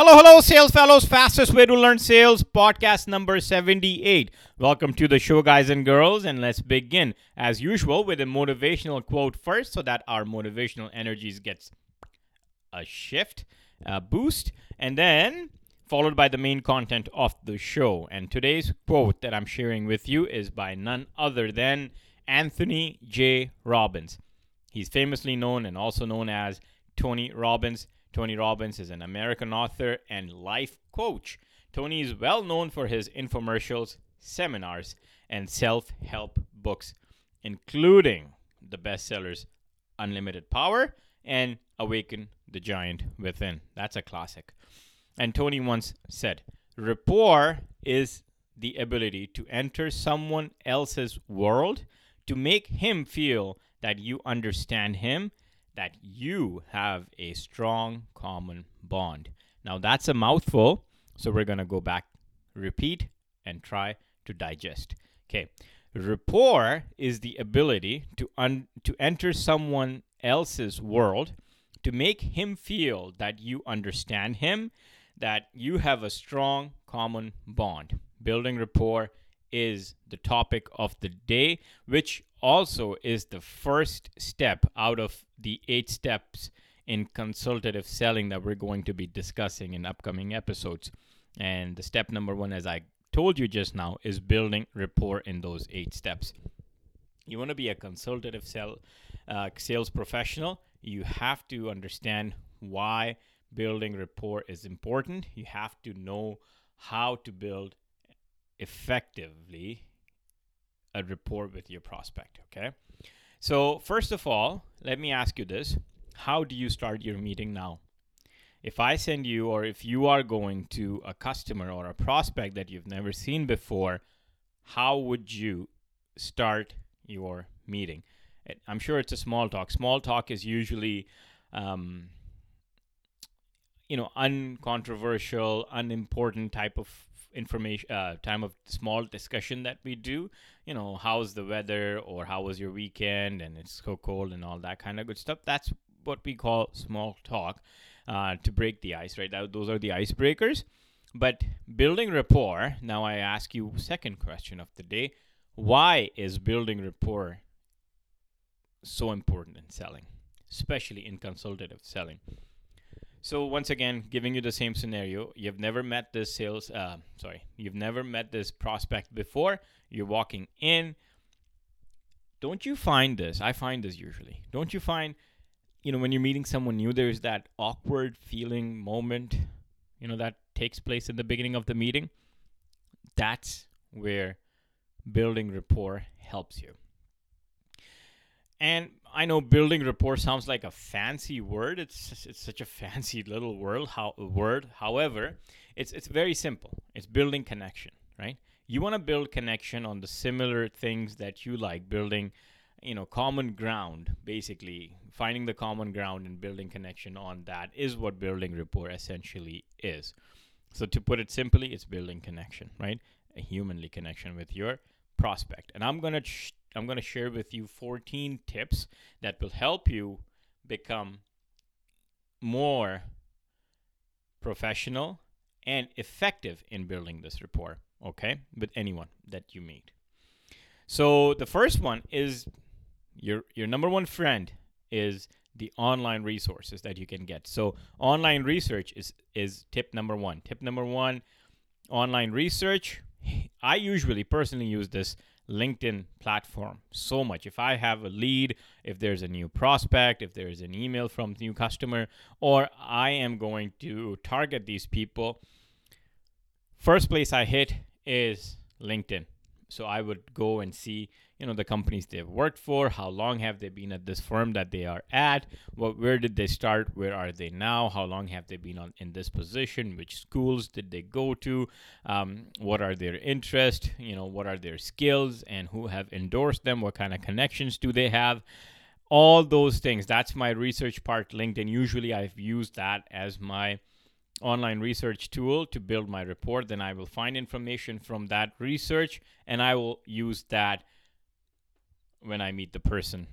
Hello, hello, sales fellows. Fastest way to learn sales, podcast number 78. Welcome to the show, guys and girls, and let's begin as usual with a motivational quote first so that our motivational energies gets a shift, a boost, and then followed by the main content of the show. And today's quote that I'm sharing with you is by none other than Anthony J. Robbins. He's famously known and also known as Tony Robbins. Tony Robbins is an American author and life coach. Tony is well known for his infomercials, seminars, and self help books, including the bestsellers Unlimited Power and Awaken the Giant Within. That's a classic. And Tony once said, Rapport is the ability to enter someone else's world to make him feel that you understand him that you have a strong common bond. Now, that's a mouthful, so we're going to go back, repeat, and try to digest. Okay. Rapport is the ability to un- to enter someone else's world to make him feel that you understand him, that you have a strong common bond. Building rapport is the topic of the day, which also is the first step out of the eight steps in consultative selling that we're going to be discussing in upcoming episodes. And the step number one, as I told you just now, is building rapport in those eight steps. You want to be a consultative sell, uh, sales professional, you have to understand why building rapport is important. You have to know how to build effectively a rapport with your prospect. Okay. So, first of all, let me ask you this How do you start your meeting now? If I send you, or if you are going to a customer or a prospect that you've never seen before, how would you start your meeting? I'm sure it's a small talk. Small talk is usually, um, you know, uncontroversial, unimportant type of information uh, time of small discussion that we do. You know how's the weather or how was your weekend and it's so cold and all that kind of good stuff. That's what we call small talk uh, to break the ice right? That, those are the icebreakers. But building rapport now i ask you second question of the day. Why is building rapport so important in selling especially in consultative selling so once again, giving you the same scenario, you've never met this sales, uh, sorry, you've never met this prospect before. You're walking in. Don't you find this? I find this usually. Don't you find, you know, when you're meeting someone new, there's that awkward feeling moment, you know, that takes place in the beginning of the meeting. That's where building rapport helps you. And I know building rapport sounds like a fancy word. It's it's such a fancy little word. How word. However, it's it's very simple. It's building connection, right? You want to build connection on the similar things that you like. Building, you know, common ground. Basically, finding the common ground and building connection on that is what building rapport essentially is. So to put it simply, it's building connection, right? A humanly connection with your prospect. And I'm gonna sh- I'm going to share with you 14 tips that will help you become more professional and effective in building this rapport, okay, with anyone that you meet. So the first one is your your number one friend is the online resources that you can get. So online research is is tip number 1. Tip number 1, online research. I usually personally use this LinkedIn platform so much. If I have a lead, if there's a new prospect, if there's an email from new customer, or I am going to target these people, first place I hit is LinkedIn. So I would go and see you know the companies they've worked for how long have they been at this firm that they are at what where did they start where are they now how long have they been on in this position which schools did they go to um, what are their interests you know what are their skills and who have endorsed them what kind of connections do they have? All those things. That's my research part linkedin. Usually i've used that as my online research tool to build my report. Then i will find information from that research and i will use that when I meet the person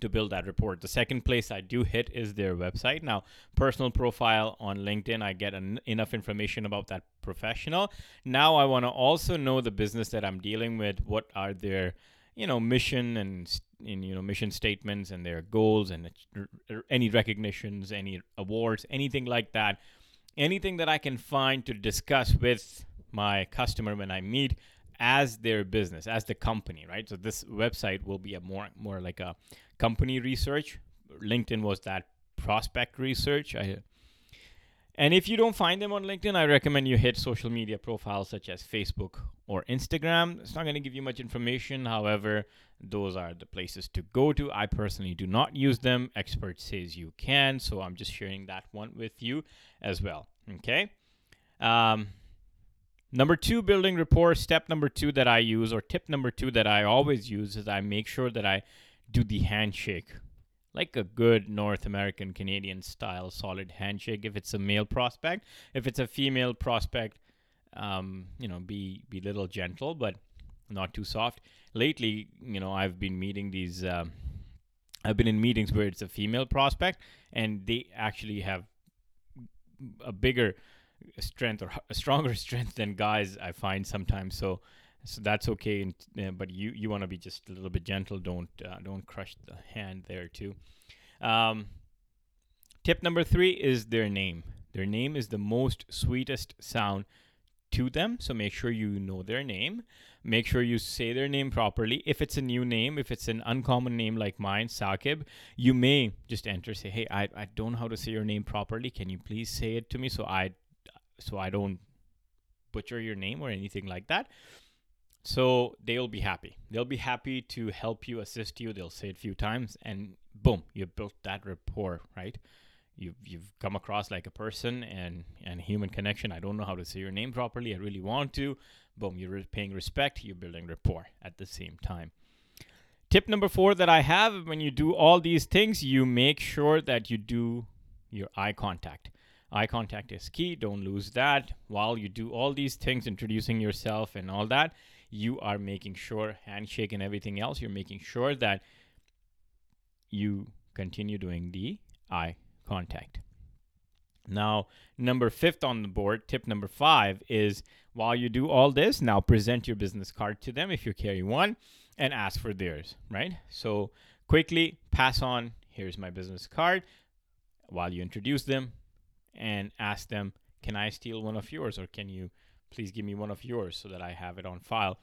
to build that report. The second place I do hit is their website. Now, personal profile on LinkedIn, I get en- enough information about that professional. Now, I want to also know the business that I'm dealing with. What are their, you know, mission and you know mission statements and their goals and any recognitions, any awards, anything like that. Anything that I can find to discuss with my customer when I meet as their business, as the company, right? So this website will be a more more like a company research. LinkedIn was that prospect research. I, and if you don't find them on LinkedIn, I recommend you hit social media profiles such as Facebook or Instagram. It's not going to give you much information. However, those are the places to go to. I personally do not use them. Expert says you can, so I'm just sharing that one with you as well. Okay. Um, Number two, building rapport. Step number two that I use, or tip number two that I always use, is I make sure that I do the handshake like a good North American Canadian style solid handshake if it's a male prospect. If it's a female prospect, um, you know, be be little gentle, but not too soft. Lately, you know, I've been meeting these. Uh, I've been in meetings where it's a female prospect, and they actually have a bigger strength or a stronger strength than guys I find sometimes. So so that's okay. And, uh, but you you want to be just a little bit gentle. Don't uh, don't crush the hand there too. Um, tip number three is their name. Their name is the most sweetest sound to them. So make sure you know their name. Make sure you say their name properly. If it's a new name, if it's an uncommon name like mine, Sakib, you may just enter, say, hey, I, I don't know how to say your name properly. Can you please say it to me so I so I don't butcher your name or anything like that. So they'll be happy. They'll be happy to help you, assist you. They'll say it a few times, and boom, you built that rapport, right? You've you've come across like a person and and human connection. I don't know how to say your name properly. I really want to. Boom, you're paying respect. You're building rapport at the same time. Tip number four that I have when you do all these things, you make sure that you do your eye contact. Eye contact is key. Don't lose that. While you do all these things, introducing yourself and all that, you are making sure, handshake and everything else, you're making sure that you continue doing the eye contact. Now, number fifth on the board, tip number five is while you do all this, now present your business card to them if you carry one and ask for theirs, right? So quickly pass on, here's my business card. While you introduce them, and ask them, Can I steal one of yours? Or can you please give me one of yours so that I have it on file?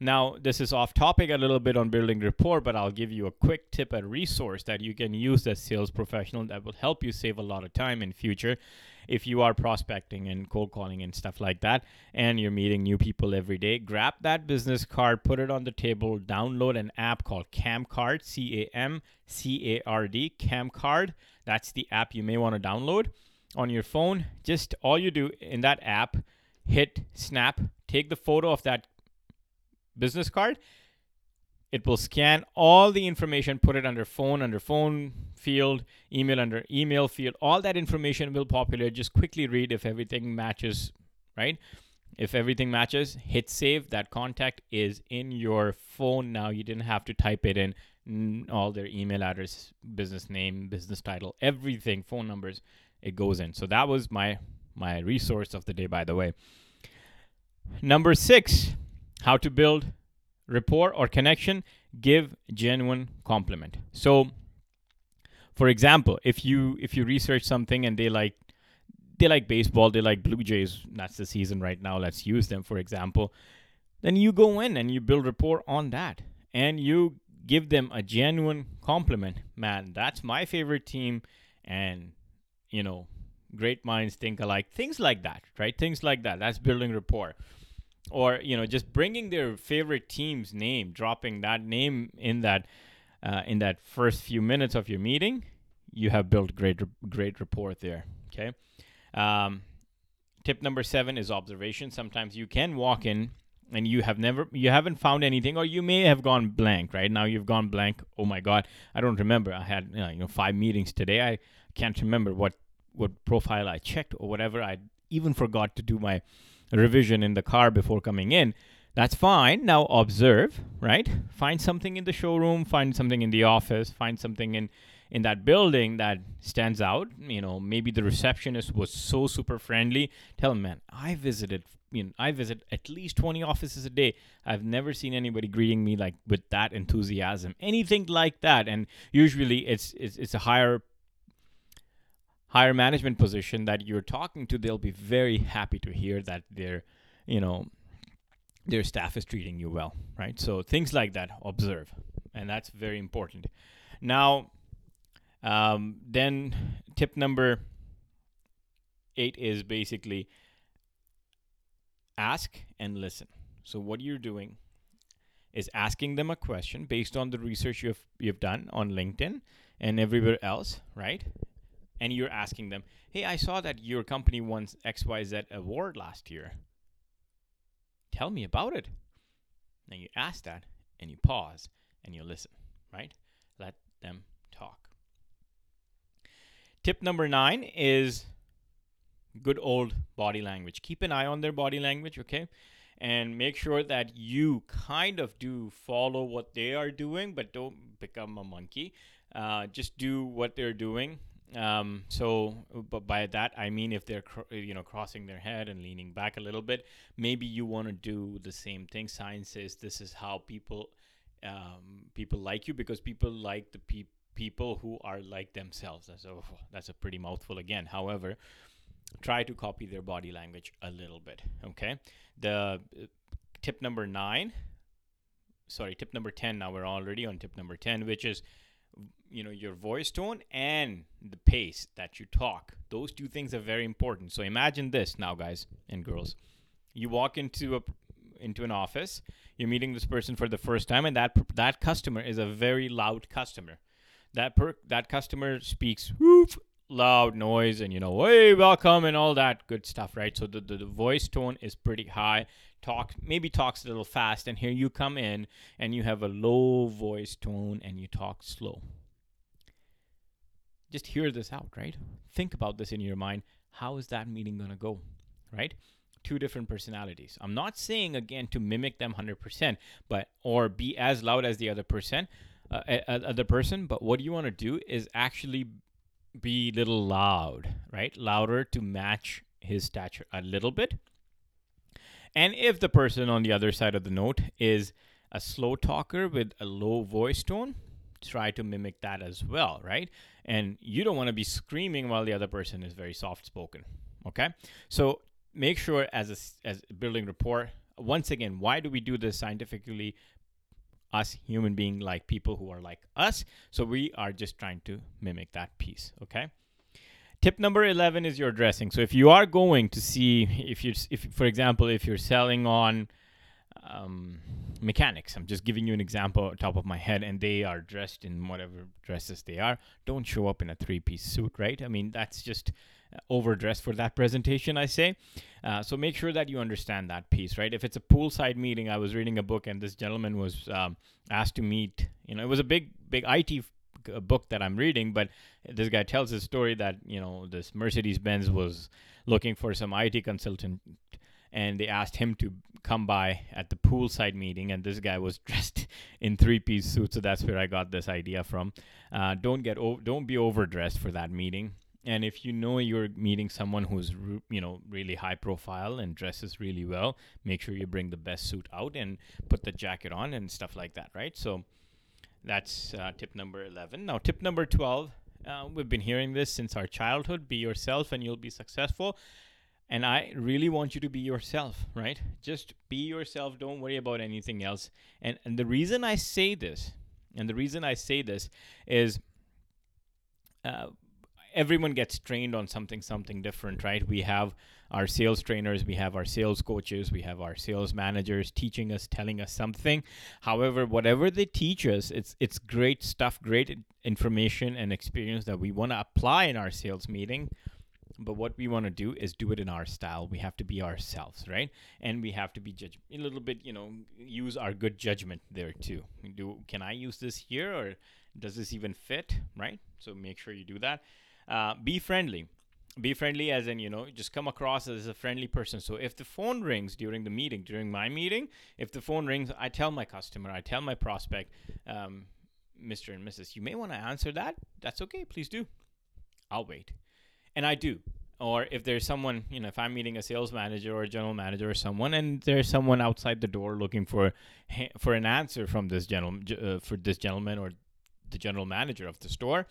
Now, this is off topic a little bit on building rapport, but I'll give you a quick tip and resource that you can use as sales professional that will help you save a lot of time in future if you are prospecting and cold calling and stuff like that and you're meeting new people every day. Grab that business card, put it on the table, download an app called Camcard, C A M C A R D, Camcard. That's the app you may want to download on your phone, just all you do in that app, hit snap, take the photo of that business card. It will scan all the information, put it under phone, under phone field, email under email field. All that information will populate. Just quickly read if everything matches, right? If everything matches, hit save. That contact is in your phone now. You didn't have to type it in. All their email address, business name, business title, everything, phone numbers it goes in. So that was my my resource of the day, by the way. Number six, how to build rapport or connection. Give genuine compliment. So, for example, if you if you research something and they like they like baseball, they like Blue Jays. That's the season right now. Let's use them for example. Then you go in and you build rapport on that, and you give them a genuine compliment. Man, that's my favorite team, and you know, great minds think alike, things like that, right? Things like that. That's building rapport. Or, you know, just bringing their favorite team's name, dropping that name in that uh, in that first few minutes of your meeting, you have built great great rapport there. Okay. Um, tip number seven is observation. Sometimes you can walk in and you have never you haven't found anything or you may have gone blank right now you've gone blank oh my god i don't remember i had you know five meetings today i can't remember what what profile I checked or whatever. I even forgot to do my revision in the car before coming in. That's fine. Now observe, right? Find something in the showroom, find something in the office, find something in in that building that stands out. You know, maybe the receptionist was so super friendly. Tell them, man, I visited you know, I visit at least 20 offices a day. I've never seen anybody greeting me like with that enthusiasm. Anything like that. And usually it's it's, it's a higher higher management position that you're talking to, they'll be very happy to hear that their, you know, their staff is treating you well, right? So things like that, observe, and that's very important. Now, um, then tip number eight is basically ask and listen. So what you're doing is asking them a question based on the research you've you've done on LinkedIn and everywhere else, right? And you're asking them, "Hey, I saw that your company won XYZ award last year. Tell me about it." And you ask that and you pause and you listen, right? Let them talk. Tip number 9 is good old body language. Keep an eye on their body language, okay? And make sure that you kind of do follow what they are doing, but don't become a monkey. Uh, just do what they're doing. Um, so, but by that I mean if they're cr- you know crossing their head and leaning back a little bit, maybe you want to do the same thing. Science says this is how people um, people like you because people like the pe- people who are like themselves. That's a that's a pretty mouthful again. However, try to copy their body language a little bit. Okay. The uh, tip number nine, sorry, tip number 10. Now we're already on tip number 10, which is, you know, your voice tone and the pace that you talk. Those two things are very important. So imagine this now, guys and girls. You walk into a into an office, you're meeting this person for the first time, and that that customer is a very loud customer. That per that customer speaks whoop loud noise and you know hey welcome and all that good stuff right? So the, the, the, voice tone is pretty high. Talk maybe talks a little fast and here you come in and you have a low voice tone and you talk slow. Just hear this out right? Think about this in your mind. How is that meeting going to go right? Two different personalities. I'm not saying again to mimic them 100% but or be as loud as the other person uh, other person but what you want to do is actually be a little loud, right? Louder to match his stature a little bit. And if the person on the other side of the note is a slow talker with a low voice tone, try to mimic that as well, right? And you don't want to be screaming while the other person is very soft spoken. Okay? So make sure as a, as building rapport, once again, why do we do this scientifically us human being like people who are like us. So we are just trying to mimic that piece. Okay. Tip number 11 is your dressing. So if you are going to see, if you, if for example, if you're selling on um, mechanics, I'm just giving you an example top of my head, and they are dressed in whatever dresses they are, don't show up in a three piece suit, right? I mean, that's just overdressed for that presentation, I say. Uh, so make sure that you understand that piece, right? If it's a poolside meeting, I was reading a book and this gentleman was um, asked to meet, you know, it was a big, big IT f- book that I'm reading, but this guy tells his story that, you know, this Mercedes Benz was looking for some IT consultant and they asked him to come by at the poolside meeting and this guy was dressed in three-piece suit so that's where i got this idea from uh, don't get o- don't be overdressed for that meeting and if you know you're meeting someone who's you know really high profile and dresses really well make sure you bring the best suit out and put the jacket on and stuff like that right? So that's uh, tip number 11 now tip number 12 uh, we've been hearing this since our childhood. Be yourself and you'll be successful. And i really want you to be yourself right? Just be yourself. Don't worry about anything else. And and the reason i say this and the reason i say this is uh, everyone gets trained on something something different right? We have our sales trainers we have our sales coaches we have our sales managers teaching us telling us something. However whatever they teach us it's it's great stuff great information and experience that we want to apply in our sales meeting. But what we want to do is do it in our style. We have to be ourselves right? And we have to be judge a little bit you know use our good judgment there too. Do can i use this here or does this even fit right? So make sure you do that uh, be friendly. be friendly as in you know just come across as a friendly person. So if the phone rings during the meeting during my meeting if the phone rings i tell my customer i tell my prospect um, mr and mrs you may want to answer that. That's okay. Please do. I'll wait. And i do. Or if there's someone you know if i'm meeting a sales manager or a general manager or someone and there's someone outside the door looking for for an answer from this gentleman uh, for this gentleman or the general manager of the store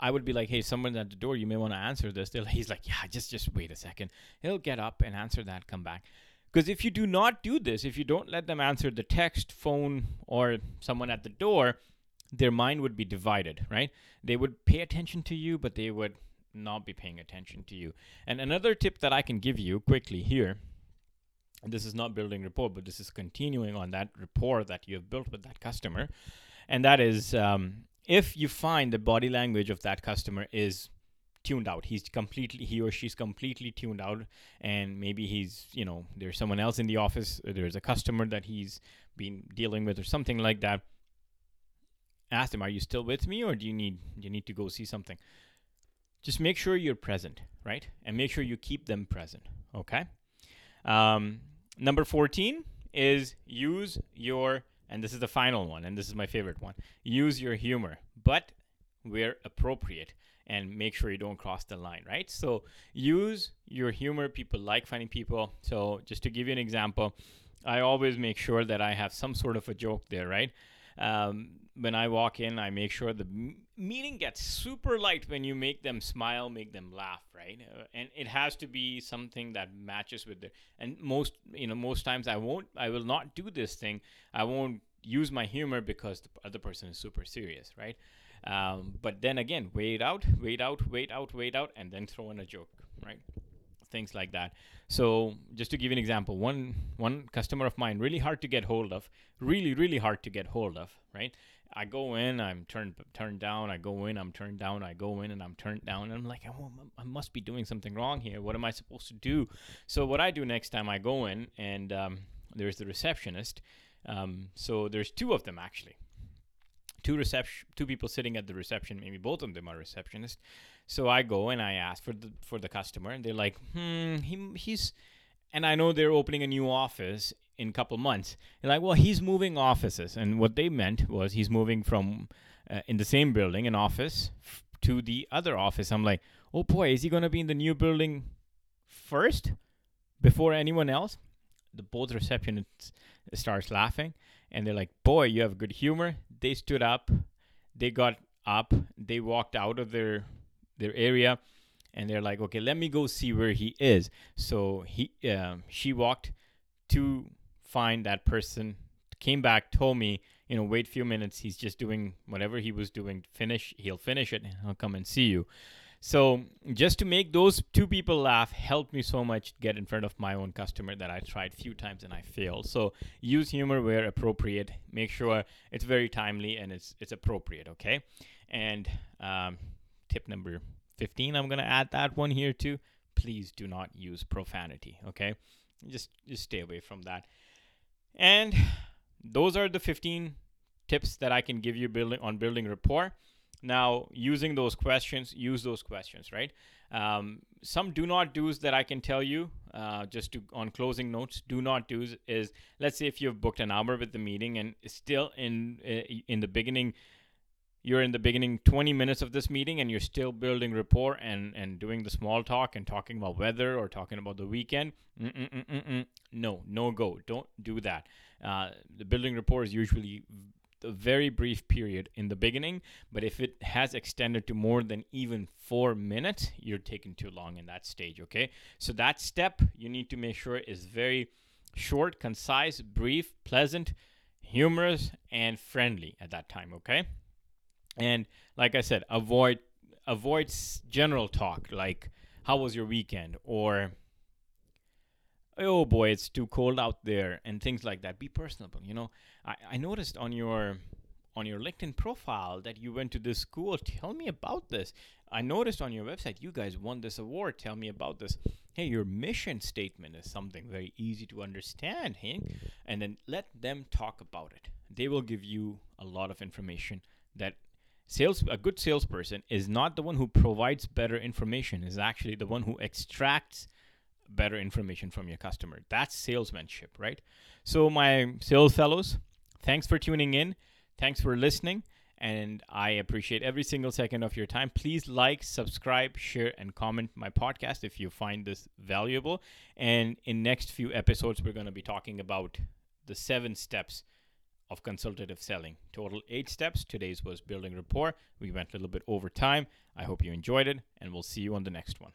I would be like, hey, someone's at the door. You may want to answer this. They're, he's like, yeah, just just wait a second. He'll get up and answer that, come back. Because if you do not do this, if you don't let them answer the text, phone, or someone at the door, their mind would be divided, right? They would pay attention to you, but they would not be paying attention to you. And another tip that I can give you quickly here, and this is not building rapport, but this is continuing on that rapport that you have built with that customer, and that is um, if you find the body language of that customer is tuned out he's completely he or she's completely tuned out and maybe he's you know there's someone else in the office there's a customer that he's been dealing with or something like that ask them are you still with me or do you need do you need to go see something? Just make sure you're present right? And make sure you keep them present okay? Um, number 14 is use your and this is the final one, and this is my favorite one. Use your humor, but where appropriate and make sure you don't cross the line, right? So use your humor. People like funny people. So just to give you an example, I always make sure that I have some sort of a joke there, right? Um, when I walk in, I make sure the m- meeting gets super light when you make them smile, make them laugh, right? Uh, and it has to be something that matches with the. And most, you know, most times I won't, I will not do this thing. I won't use my humor because the other person is super serious, right? Um, but then again, wait out, wait out, wait out, wait out, and then throw in a joke, right? Things like that. So just to give you an example, one one customer of mine really hard to get hold of, really really hard to get hold of, right? I go in, I'm turned turned down. I go in, I'm turned down. I go in and I'm turned down. And I'm like, I must be doing something wrong here. What am I supposed to do? So what I do next time I go in and um, there's the receptionist. Um, so there's two of them actually. Two reception, two people sitting at the reception. Maybe both of them are receptionists. So I go and I ask for the for the customer, and they're like, hmm, he, he's, and I know they're opening a new office in a couple months. They're like, well, he's moving offices, and what they meant was he's moving from uh, in the same building, an office, f- to the other office. I'm like, oh boy, is he gonna be in the new building first before anyone else? The both receptionists starts laughing, and they're like, boy, you have good humor. They stood up, they got up, they walked out of their their area and they're like okay let me go see where he is so he um, she walked to find that person came back told me you know wait a few minutes he's just doing whatever he was doing finish he'll finish it and i'll come and see you. So just to make those two people laugh helped me so much get in front of my own customer that i tried few times and i failed. So use humor where appropriate make sure it's very timely and it's it's appropriate okay? And um, tip number 15 i'm to add that one here too please do not use profanity okay? Just just stay away from that and those are the 15 tips that I can give you building on building rapport. Now, using those questions, use those questions, right? Um, some do not do's that I can tell you, uh, just to on closing notes. Do not do's is let's say if you've booked an hour with the meeting and still in uh, in the beginning, you're in the beginning 20 minutes of this meeting and you're still building rapport and and doing the small talk and talking about weather or talking about the weekend. Mm-mm-mm-mm. No, no go. Don't do that. Uh, the building rapport is usually a very brief period in the beginning, but if it has extended to more than even four minutes, you're taking too long in that stage, okay? So that step you need to make sure is very short, concise, brief, pleasant, humorous, and friendly at that time, okay? And like I said, avoid avoid general talk like how was your weekend or oh boy, it's too cold out there, and things like that. Be personable. You know, I, I noticed on your on your LinkedIn profile that you went to this school. Tell me about this. I noticed on your website you guys won this award. Tell me about this. Hey, your mission statement is something very easy to understand, hey? And then let them talk about it. They will give you a lot of information that sales a good salesperson is not the one who provides better information is actually the one who extracts better information from your customer. That's salesmanship right? So my sales fellows thanks for tuning in. Thanks for listening and i appreciate every single second of your time. Please like subscribe share and comment my podcast if you find this valuable. And in next few episodes we're going to be talking about the seven steps of consultative selling. Total eight steps. Today's was building rapport. We went a little bit over time. I hope you enjoyed it, and we'll see you on the next one.